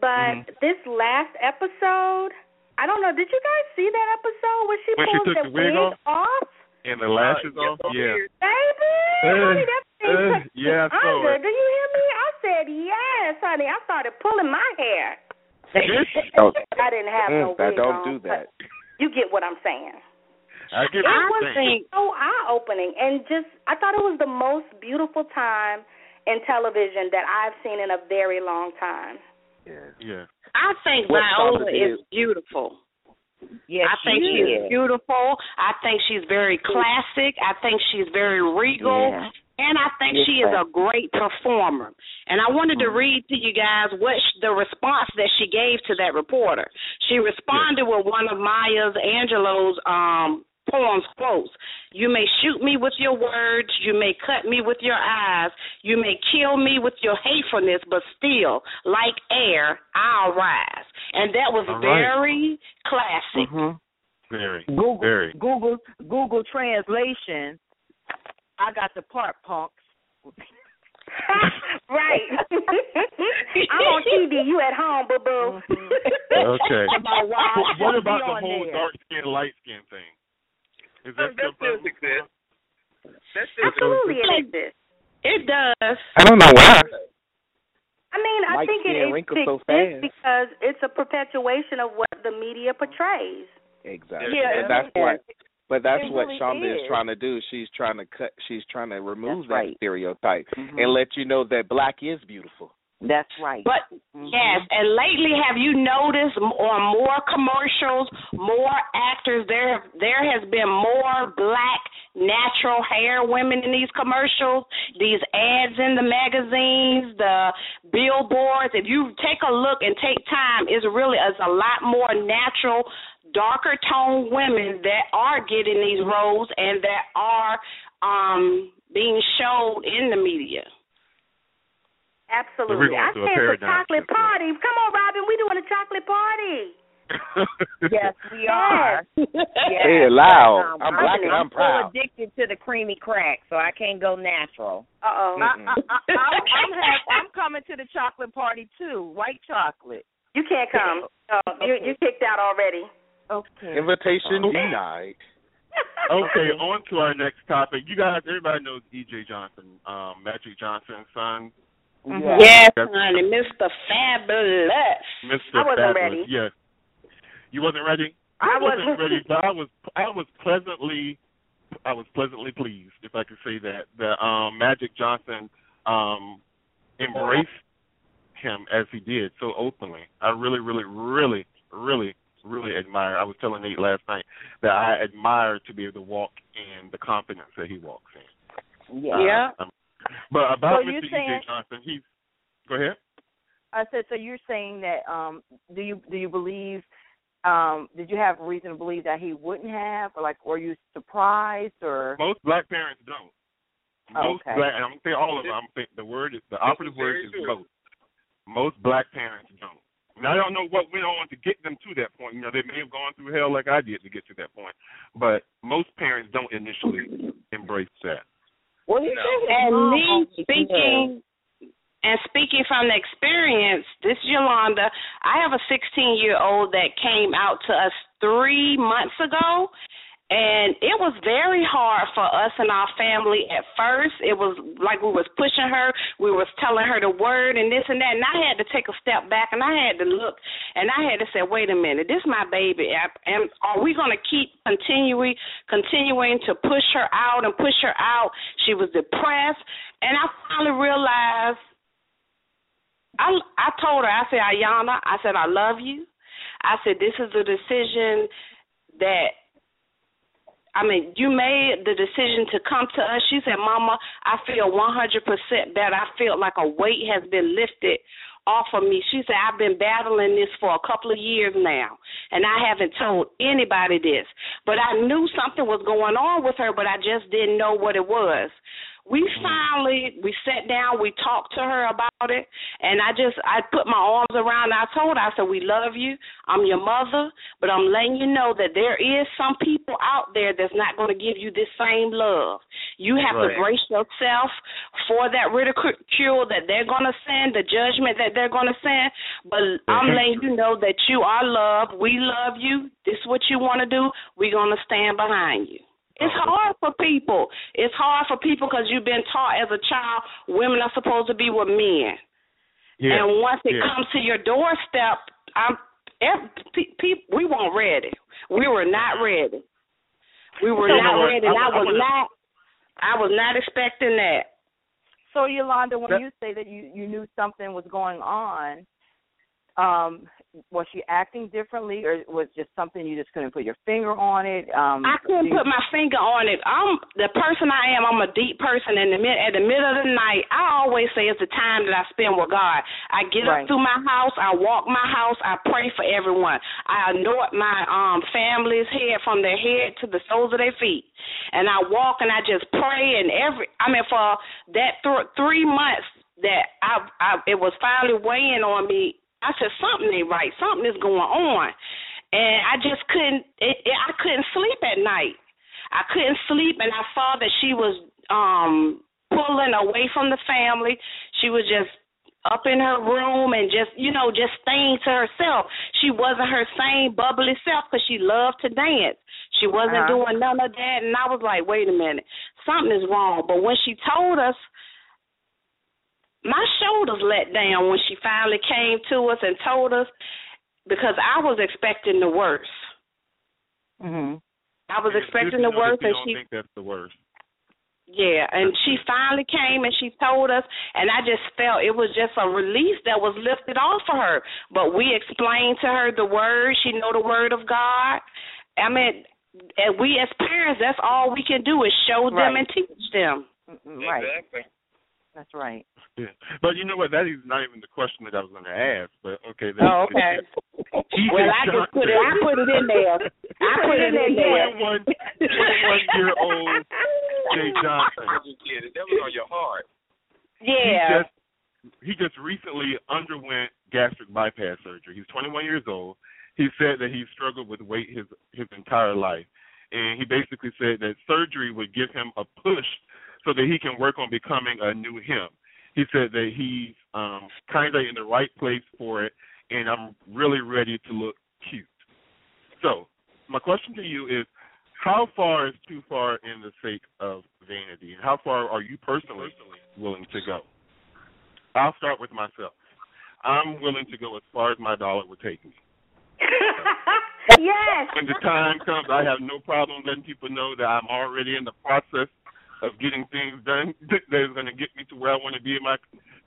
but Mhm. this last episode, I don't know. Did you guys see that episode where she When she pulled took the the wig wig off? And the lashes Uh, off? Yeah. Baby, Uh, honey, that thing uh, touched yeah, I saw under. it. Do you hear me? I said yes, honey. I started pulling my hair. Don't, I didn't have no mm, that wig don't on, do that. You get what I'm saying. I get It what was you're saying. so eye opening, and just I thought it was the most beautiful time in television that I've seen in a very long time. Yeah. Yeah. I think What Viola Shonda is beautiful. Yes, I think she she's is. beautiful. I think she's very classic. I think she's very regal. Yeah. And I think Yes, she is a great performer. And I wanted Mm-hmm. to read to you guys what sh- the response that she gave to that reporter. She responded with one of Maya Angelou's um poems quotes. You may shoot me with your words, you may cut me with your eyes, you may kill me with your hatefulness, but still, like air, I'll rise. And that was All right. very classic. Mhm. Very. Google Very. Google Google translation. I got the part punks. right. I'm on TV. You at home, boo boo. Okay. About why I what about the whole there. dark skin, light skin thing? Is that That still exists. That still Absolutely, it exists. It does. I don't know why. I mean, I Light think it, skin it so exists because it's a perpetuation of what the media portrays. Exactly. Yeah, and that's it- what but that's it what really Shonda is. is. trying to do. She's trying to cut she's trying to remove That's that right. stereotype Mhm. and let you know that black is beautiful. That's right. But Mhm. yes, and lately, have you noticed on more commercials, more actors? There, there has been more black natural hair women in these commercials. These ads in the magazines, the billboards. If you take a look and take time, it's really it's a lot more natural, darker tone women that are getting these roles and that are um being shown in the media. So we're Absolutely. going I through a said the chocolate shift. party. Come on, Robin. we're doing a chocolate party. yes, we are. Yes. Say it loud. Um, I'm black and I'm so proud. addicted to the creamy crack, so I can't go natural. Uh oh. I'm, I'm, coming to the chocolate party too. White chocolate. You can't come. Oh, you you kicked out already. Okay. Invitation denied. okay, on to our next topic. You guys, everybody knows E.J. Johnson, um, Magic Johnson's son, Yes, That's- honey, Mr. Fabulous. Mr. I wasn't Fabulous. ready. Yes. You wasn't ready? I wasn't wasn't. ready, but I was I was pleasantly I was pleasantly pleased, if I could say that. That um Magic Johnson um embraced him as he did so openly. I really, really, really, really, really admire I was telling Nate last night that I admire to be able to walk in the confidence that he walks in. Yeah. Uh, Yeah. But about So you're Mr. E.J. saying- Johnson, he's go ahead. I said, so you're saying that um do you do you believe um did you have reason to believe that he wouldn't have or like were you surprised or Most black parents don't. Most Okay. black, and I'm gonna say all of them. I'm gonna say the word is the operative word is true. most. Most black parents don't. Now I don't know what went on to get them to that point. You know, they may have gone through hell like I did to get to that point. But most parents don't initially embrace that. Well you And me speaking and speaking from the experience, this is Yolanda. I have a 16 year old that came out to us three months ago, and it was very hard for us and our family at first. It was like we was pushing her, we was telling her the word and this and that, and I had to take a step back and I had to look and I had to say, wait a minute, this is my baby, and are we going to keep continuing continuing to push her out and push her out? She was depressed, and I finally realized. I I told her, I said, Ayana, I said, I love you. I said, this is a decision that I mean, you made the decision to come to us. She said, Mama, I feel 100% better. I feel like a weight has been lifted off of me. She said, I've been battling this for a couple of years now, and I haven't told anybody this. But I knew something was going on with her, but I just didn't know what it was. We mm-hmm. finally we sat down, we talked to her about it, and I just I put my arms around her. I told her, I said, We love you. I'm your mother, but I'm letting you know that there is some people out there that's not going to give you this same love. You have Right. to brace yourself for that ridicule that they're going to send, the judgment that they're going to send. But I'm mm-hmm. letting you know that you are loved. We love you. This is what you want to do. We're going to stand behind you. It's oh. hard for people. It's hard for people because you've been taught as a child women are supposed to be with men. Yeah. And once it yeah. comes to your doorstep, I'm ev- pe- pe- we weren't ready. We were not ready. We were So not what- ready. And I- I, I was wanna- not. I was not expecting that. So Yolanda, when That- you say that you you knew something was going on, um, was she acting differently, or was just something you just couldn't put your finger on it? Um, I couldn't put my finger on it. I'm the person I am. I'm a deep person. In the mid at the middle of the night, I always say it's the time that I spend with God. I get Right. up through my house. I walk my house. I pray for everyone. I anoint my um family's head from their head to the soles of their feet, and I walk and I just pray. And every I mean for that th- three months that I, I it was finally weighing on me. I said something ain't right. Something is going on and I just couldn't. It, it, I couldn't sleep at night. I couldn't sleep, and I saw that she was um pulling away from the family. She was just up in her room and just you know just staying to herself. She wasn't her same bubbly self because she loved to dance. She wasn't Uh-huh. doing none of that, and I was like, wait a minute, something is wrong. But when she told us my shoulders let down when she finally came to us and told us because I was expecting the worst. Mhm. I was expecting the to know that worst, you and don't she think that's the worst. yeah, and she finally came and she told us, and I just felt it was just a release that was lifted off of her. But we explained to her the word; she know the word of God. I mean, and we as parents, that's all we can do is show them Right. and teach them. Right. That's right. Yeah. But you know what? That is not even the question that I was going to ask. But okay. That's, Oh, okay. Well, I just put it. I put it in there. I put it in there. 21, 21 year old Jay Johnson. That was on your heart. Yeah. He Yeah. just he just recently underwent gastric bypass surgery. He's 21 years old. He said that he struggled with weight his his entire life, and he basically said that surgery would give him a push so that he can work on becoming a new him. He said that he's um, kind of in the right place for it, and I'm really ready to look cute. So, my question to you is, how far is too far in the sake of vanity? And how far are you personally willing to go? I'll start with myself. I'm willing to go as far as my dollar would take me. yes. When the time comes, I have no problem letting people know that I'm already in the process of getting things done that is going to get me to where I want to be in my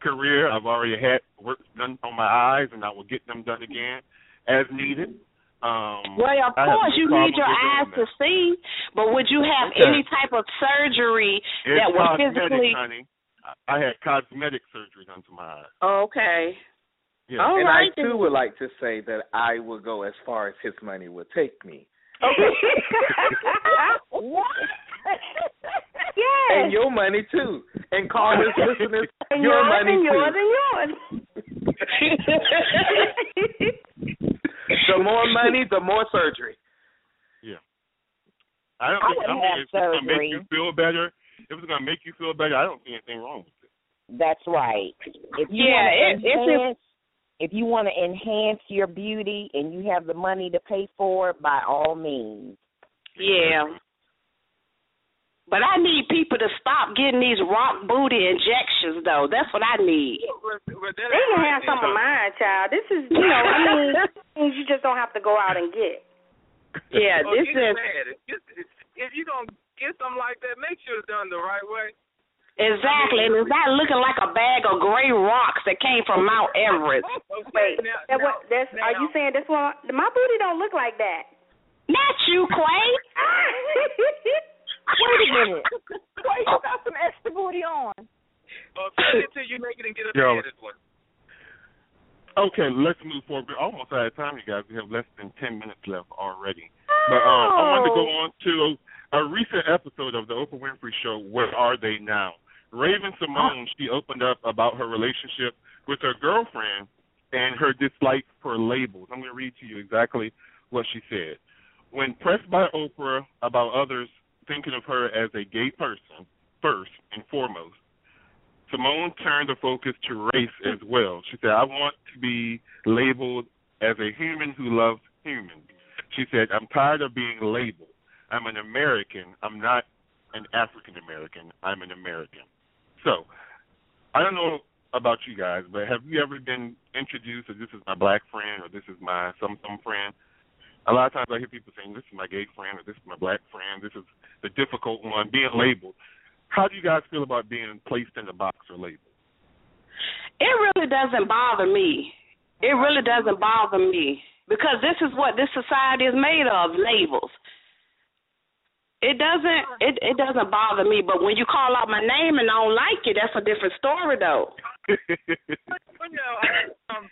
career. I've already had work done on my eyes, and I will get them done again as needed. Um, Well, of course, no you need your eyes to see, but would you have Okay. any type of surgery It's that would cosmetic, physically? honey. I I had cosmetic surgery done to my eyes. Okay. Yeah. All and right, I too would like to say that I will go as far as his money will take me. Okay. what? yes. And your money too. And call his listeners And your yours money and too. yours and yours. the more money, the more surgery. Yeah. I don't I think wouldn't I mean, have if it's gonna make you feel better. If it's gonna make you feel better, I don't see anything wrong with it. That's right. If you Yeah, want it- to it's a- enhance, if you want to enhance your beauty and you have the money to pay for it, by all means. Yeah. But I need people to stop getting these rock booty injections, though. That's what I need. They can have some of mine, child. This is, you know, I mean, things you just don't have to go out and get. Yeah, Oh, this is mad. If, if you don't get something like that, make sure it's done the right way. exactly, and it's not looking like a bag of gray rocks that came from Mount Everest. Wait, that what, that's, are you saying this one? My booty don't look like that. Not you, Clay. Wait a minute. Wait, you got some extra booty on. Uh, send it till you make it and get a Yo. padded one. Okay, let's move forward. We're almost out of time, you guys. We have less than ten minutes left already. But um, I wanted to go on to a recent episode of the Oprah Winfrey Show. Where are they now? Raven-Symoné, she opened up about her relationship with her girlfriend and her dislike for labels. I'm going to read to you exactly what she said. When pressed by Oprah about others thinking of her as a gay person, first and foremost. Symoné turned the focus to race as well. She said, I want to be labeled as a human who loves humans. She said, I'm tired of being labeled. I'm an American. I'm not an African American. I'm an American. So, I don't know about you guys, but have you ever been introduced as this is my black friend or this is my some some friend? A lot of times I hear people saying this is my gay friend or this is my black friend. This is the difficult one being labeled. How do you guys feel about being placed in a box or labeled? It really doesn't bother me. It really doesn't bother me because this is what this society is made of labels. It doesn't it it doesn't bother me, but when you call out my name and I don't like it, that's a different story though. but, but no, I, um,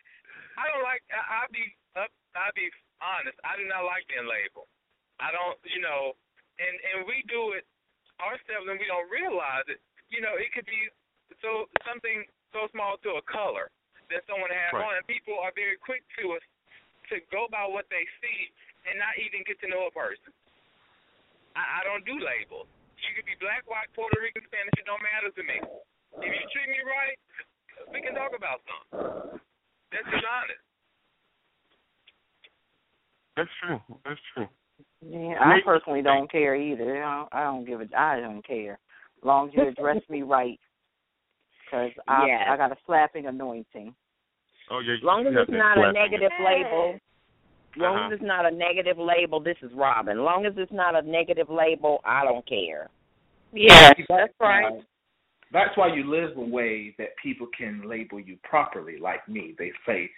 I don't like. I, I'll be up. I'll be honest. I do not like being labeled. I don't, you know, and and we do it ourselves and we don't realize it. You know, it could be so something so small to a color that someone has right. on, and people are very quick to to go by what they see and not even get to know a person. I, I don't do labels. You could be black, white, Puerto Rican, Spanish. It don't matter to me. If you treat me right, we can talk about something. That's just honest. That's true. That's true. Yeah, I personally don't care either. I don't, I don't give a. I don't care. As long as you address me right, because I yes. I got a slapping anointing. Oh yeah. As long as it's not a negative label, as long uh-huh. as it's not a negative label, this is Robin. As long as it's not a negative label, I don't care. Yes, that's right. That's why you live a way that people can label you properly, like me. They say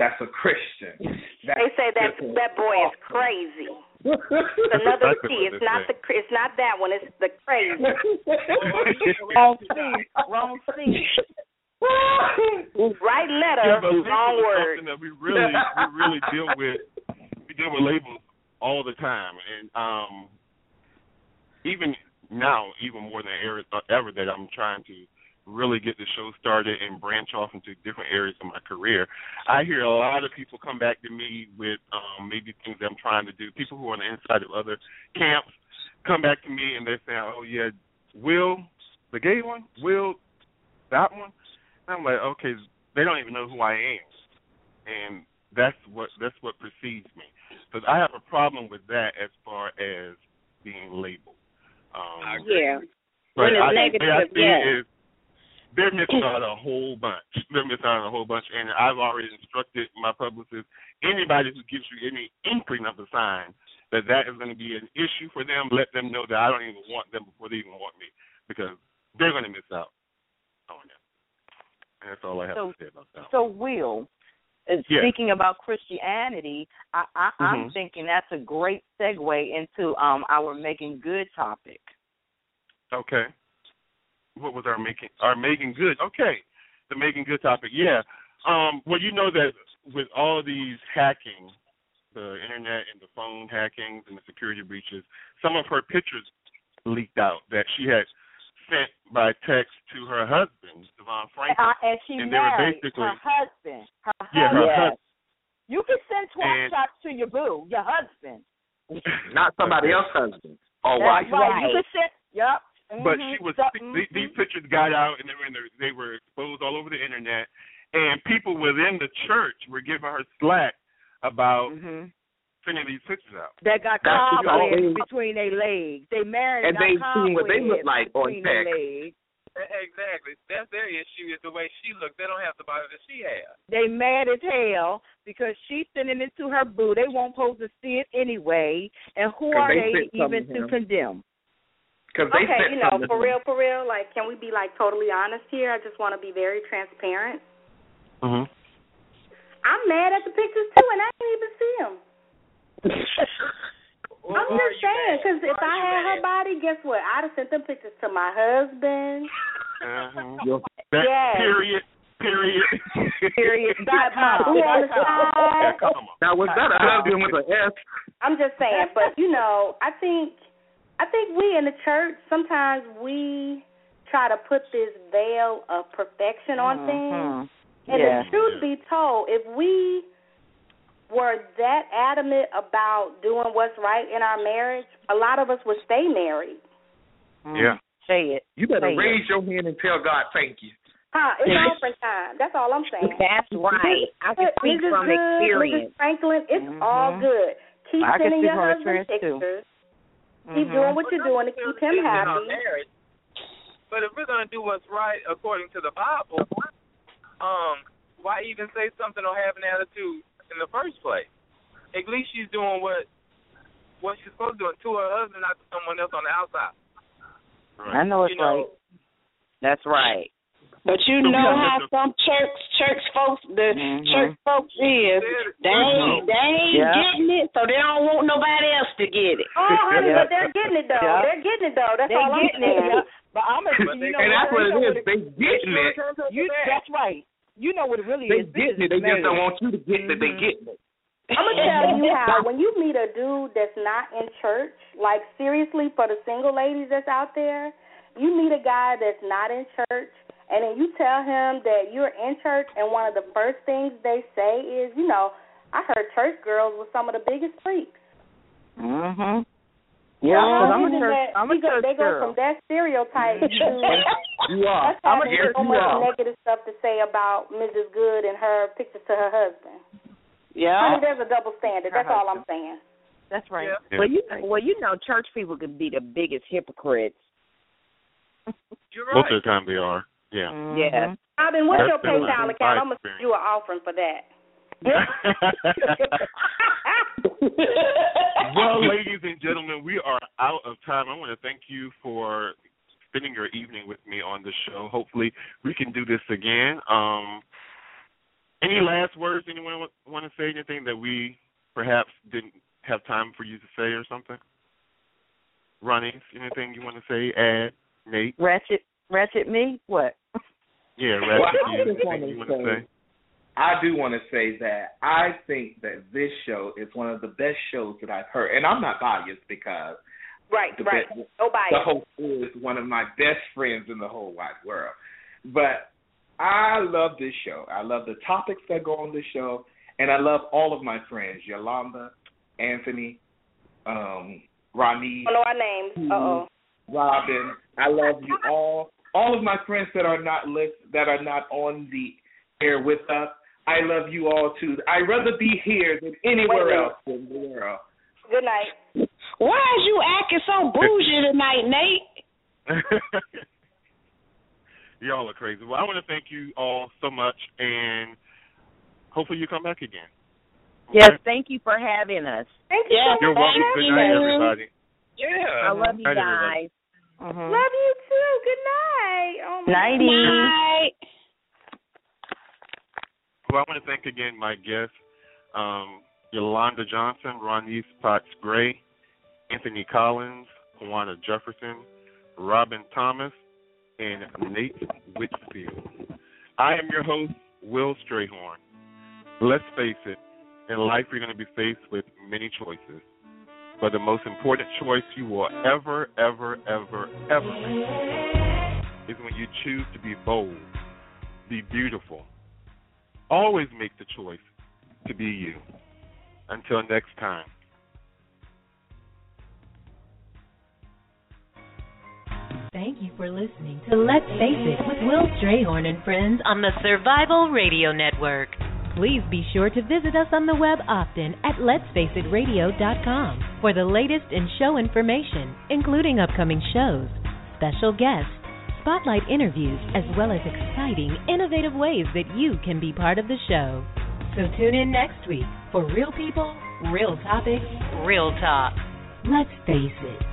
that's a Christian. That's they say that that boy is crazy. It's another C. It's not the. It's not that one. It's the crazy. Wrong C. Wrong C. Write letter, yeah, but wrong word. Something that we really, we really deal with. We deal with labels all the time, and um, even now, even more than ever, ever that I'm trying to really get the show started and branch off into different areas of my career. I hear a lot of people come back to me with um, maybe things that I'm trying to do. People who are on the inside of other camps come back to me and they say, "Oh yeah, Will, the gay one, Will, that one." I'm like, okay, they don't even know who I am, and that's what that's what precedes me. Because I have a problem with that as far as being labeled. Um, yeah. But when it's I, negative, I think yeah. is they're missing out a whole bunch. They're missing out a whole bunch, and I've already instructed my publicist. Anybody who gives you any inkling of the sign that that is going to be an issue for them, let them know that I don't even want them before they even want me, because they're going to miss out on it. And that's all I have so, to say about that. So, Will, uh, speaking about Christianity, I, I, I'm Mhm. thinking that's a great segue into um our Meagan Good topic. Okay. What was our Meagan our Meagan Good? Okay. The Meagan Good topic. Yeah. Um well you know that with all these hacking, the internet and the phone hackings and the security breaches, some of her pictures leaked out that she had sent by text to her husband, DeVon Franklin. Uh, and she and they were married basically her husband. Her husband. Yeah, her husband. husband. You can send twelve And- shots to your boo, your husband. Not somebody else's husband or That's wife. right. You can send. Yep. But she was So- these, these pictures got out and they were in the, they were exposed all over the internet, and people within the church were giving her slack about Mhm. sending these pictures out. That got That's what cobwebs between their legs. They married And they seen what they look like on between their text. Exactly. That's their issue is the way she looks. They don't have the body that she has. They mad as hell because she's sending it to her boo. They won't pose to see it anyway. And who 'Cause are they they even to to him. condemn? Because they okay, you know, for real, for real. Like, can we be like totally honest here? I just want to be very transparent. Mm-hmm. I'm mad at the pictures too, and I didn't even see them. I'm just saying, because if I had her body, guess what? I'd have sent them pictures to my husband. Uh-huh. That Yes. period. Period. Period. Got my boo on the Now was that a husband with an S? I'm just saying, but you know, I think I think we in the church sometimes we try to put this veil of perfection on things. Mhm. And Yeah. the truth be told, if we were that adamant about doing what's right in our marriage, a lot of us would stay married. Yeah. Say it. You better Say raise it. your hand and tell God thank you. Huh, it's offering time. That's all I'm saying. That's right. I can speak Mrs. from Good, experience. Mrs. Franklin, it's all good. Keep I sending your husband experience, too. Pictures. Keep doing what you're doing to keep him happy. marriage. But if we're gonna do what's right according to the Bible, um, why even say something or have an attitude in the first place? At least she's doing what what she's supposed to do to her husband, not to someone else on the outside. I know it's You know, right. That's right. But you So know how some church church folks the Mhm. church folks is they ain't they ain't Yeah. getting it, so they don't want nobody else to get it. Oh, honey, Yeah. but they're getting it though. Yeah. They're getting it though. That's They all I'm getting it. saying. yeah. But I'm a, But you they- know and that's what you know it is. They getting it. You, that's right. You know what it really is. They is. This getting it. They just don't want you to get that they getting it. I'm gonna tell you how when you meet a dude that's not in church, like seriously for the single ladies that's out there, you meet a guy that's not in church and then you tell him that you're in church and one of the first things they say is, you know, I heard church girls were some of the biggest freaks. Mhm. Yeah, because I'm a and church. that- I'm a go- church They go girl. from that stereotype to You are. us I'm a having church so much girl. negative stuff to say about Mrs. Good and her pictures to her husband. Yeah. Honey, there's a double standard. That's all I'm saying. That's right. Yeah. Well, you well, you know, church people can be the biggest hypocrites. You're Most of the time they are. Yeah. Yeah. Robin, what's That's your PayPal account? I'm gonna experience. send you an offering for that. well, ladies and gentlemen, we are out of time. I want to thank you for spending your evening with me on the show. Hopefully, we can do this again. Um, any last words? Anyone want to say anything that we perhaps didn't have time for you to say or something? Ronnie, anything you want to say? Add, Nate? Ratchet, ratchet me? What? Yeah, Well, Ratchet, I you, just you say- say? I do want to say that I think that this show is one of the best shows that I've heard, and I'm not biased because Right, the right. best- Nobody. the host is one of my best friends in the whole wide world. But I love this show. I love the topics that go on this show, and I love all of my friends: Yolanda, Anthony, um, Ronnie, I know our names. Uh oh. Robin. I love you all. All of my friends that are not list, that are not on the air with us. I love you all too. I'd rather be here than anywhere else in the world. Good night. Why is you acting so bougie tonight, Nate? Y'all are crazy. Well, I want to thank you all so much, and hopefully you come back again. Yes, thank you for having us. Thank you Yeah, so You're welcome. Good night, everybody. Yeah. I love you guys. Mhm. Love you too. Good night. Oh my Nighty. Night. Well, I want to thank again my guests, um, Yolanda Johnson, Ronese Potts Gray, Anthony Collins, Juana Jefferson, Robin Thomas, and Nate Whitfield. I am your host, Will Strayhorn. Let's face it, in life you're going to be faced with many choices. But the most important choice you will ever, ever, ever, ever make is when you choose to be bold, be beautiful, always make the choice to be you. Until next time. Thank you for listening to Let's Face It with Will Strayhorn and friends on the Survival Radio Network. Please be sure to visit us on the web often at letsfaceitradio.com for the latest in show information, including upcoming shows, special guests, spotlight interviews, as well as exciting, innovative ways that you can be part of the show. So tune in next week for real people, real topics, real talk. Let's face it.